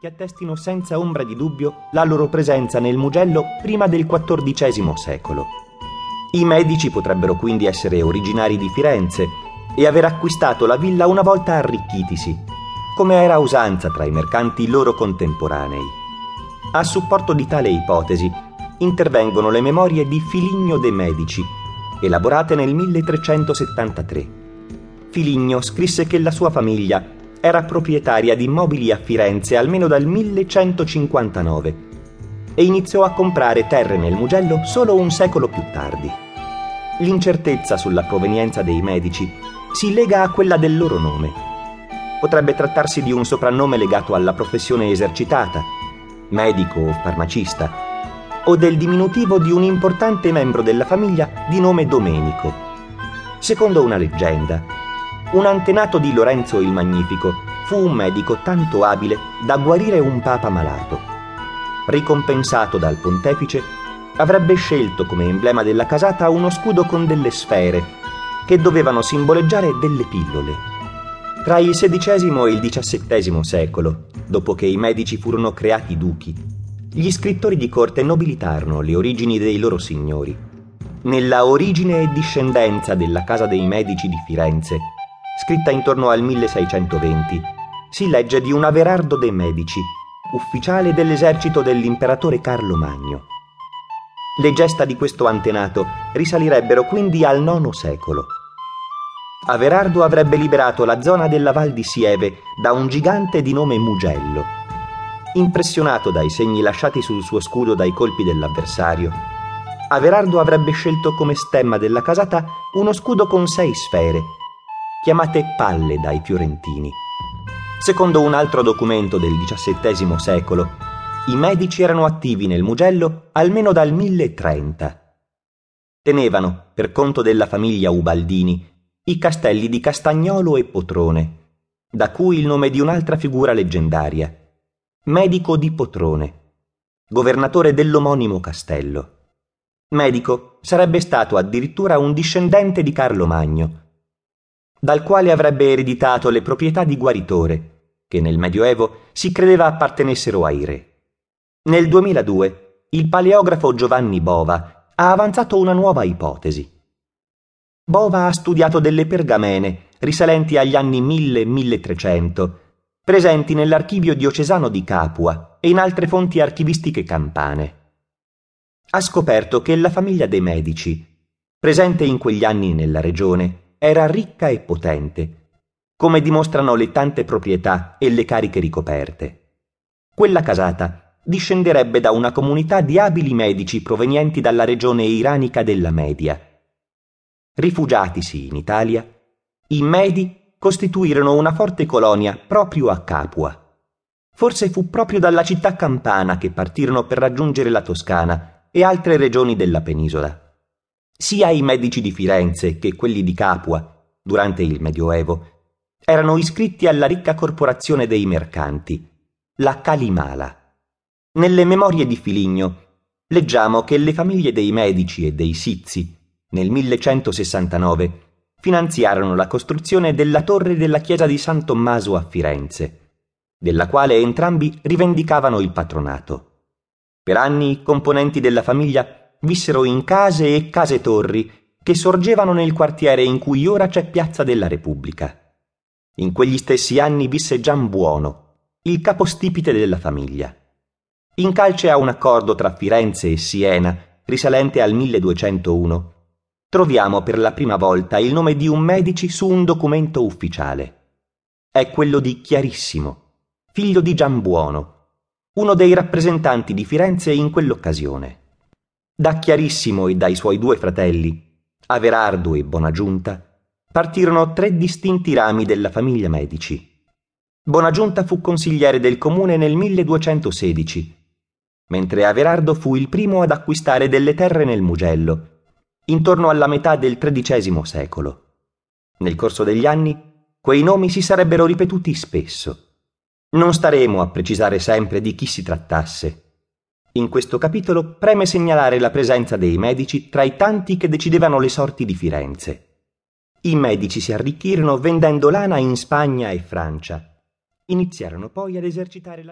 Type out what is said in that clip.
che attestino senza ombra di dubbio la loro presenza nel Mugello prima del XIV secolo. I Medici potrebbero quindi essere originari di Firenze e aver acquistato la villa una volta arricchitisi, come era usanza tra i mercanti loro contemporanei. A supporto di tale ipotesi intervengono le memorie di Filigno de' Medici, elaborate nel 1373. Filigno scrisse che la sua famiglia era proprietaria di immobili a Firenze almeno dal 1159 e iniziò a comprare terre nel Mugello solo un secolo più tardi. L'incertezza sulla provenienza dei medici si lega a quella del loro nome. Potrebbe trattarsi di un soprannome legato alla professione esercitata, medico o farmacista, o del diminutivo di un importante membro della famiglia di nome Domenico. Secondo una leggenda, un antenato di Lorenzo il Magnifico fu un medico tanto abile da guarire un papa malato. Ricompensato dal pontefice, avrebbe scelto come emblema della casata uno scudo con delle sfere che dovevano simboleggiare delle pillole. Tra il XVI e il XVII secolo, dopo che i medici furono creati duchi, gli scrittori di corte nobilitarono le origini dei loro signori. Nella origine e discendenza della casa dei medici di Firenze scritta intorno al 1620, si legge di un Averardo de' Medici, ufficiale dell'esercito dell'imperatore Carlo Magno. Le gesta di questo antenato risalirebbero quindi al IX secolo. Averardo avrebbe liberato la zona della Val di Sieve da un gigante di nome Mugello. Impressionato dai segni lasciati sul suo scudo dai colpi dell'avversario, Averardo avrebbe scelto come stemma della casata uno scudo con sei sfere chiamate palle dai fiorentini. Secondo un altro documento del XVII secolo, i medici erano attivi nel Mugello almeno dal 1030. Tenevano, per conto della famiglia Ubaldini, i castelli di Castagnolo e Potrone, da cui il nome di un'altra figura leggendaria, Medico di Potrone, governatore dell'omonimo castello. Medico sarebbe stato addirittura un discendente di Carlo Magno, dal quale avrebbe ereditato le proprietà di guaritore, che nel Medioevo si credeva appartenessero ai re. Nel 2002 il paleografo Giovanni Bova ha avanzato una nuova ipotesi. Bova ha studiato delle pergamene risalenti agli anni 1000-1300, presenti nell'archivio diocesano di Capua e in altre fonti archivistiche campane. Ha scoperto che la famiglia dei Medici, presente in quegli anni nella regione, era ricca e potente, come dimostrano le tante proprietà e le cariche ricoperte. Quella casata discenderebbe da una comunità di abili medici provenienti dalla regione iranica della Media. Rifugiatisi in Italia, i Medi costituirono una forte colonia proprio a Capua. Forse fu proprio dalla città campana che partirono per raggiungere la Toscana e altre regioni della penisola. Sia i medici di Firenze che quelli di Capua, durante il Medioevo, erano iscritti alla ricca corporazione dei mercanti, la Calimala. Nelle memorie di Filigno leggiamo che le famiglie dei Medici e dei Sizzi, nel 1169, finanziarono la costruzione della torre della chiesa di San Tommaso a Firenze, della quale entrambi rivendicavano il patronato. Per anni i componenti della famiglia vissero in case e case torri che sorgevano nel quartiere in cui ora c'è Piazza della Repubblica. In quegli stessi anni visse Gian Buono, il capostipite della famiglia. In calce a un accordo tra Firenze e Siena, risalente al 1201, troviamo per la prima volta il nome di un Medici su un documento ufficiale. È quello di Chiarissimo, figlio di Gian Buono, uno dei rappresentanti di Firenze in quell'occasione. Da Chiarissimo e dai suoi due fratelli, Averardo e Bonagiunta, partirono tre distinti rami della famiglia Medici. Bonagiunta fu consigliere del comune nel 1216, mentre Averardo fu il primo ad acquistare delle terre nel Mugello, intorno alla metà del XIII secolo. Nel corso degli anni, quei nomi si sarebbero ripetuti spesso. Non staremo a precisare sempre di chi si trattasse in questo capitolo preme segnalare la presenza dei medici tra i tanti che decidevano le sorti di Firenze. I medici si arricchirono vendendo lana in Spagna e Francia. Iniziarono poi ad esercitare la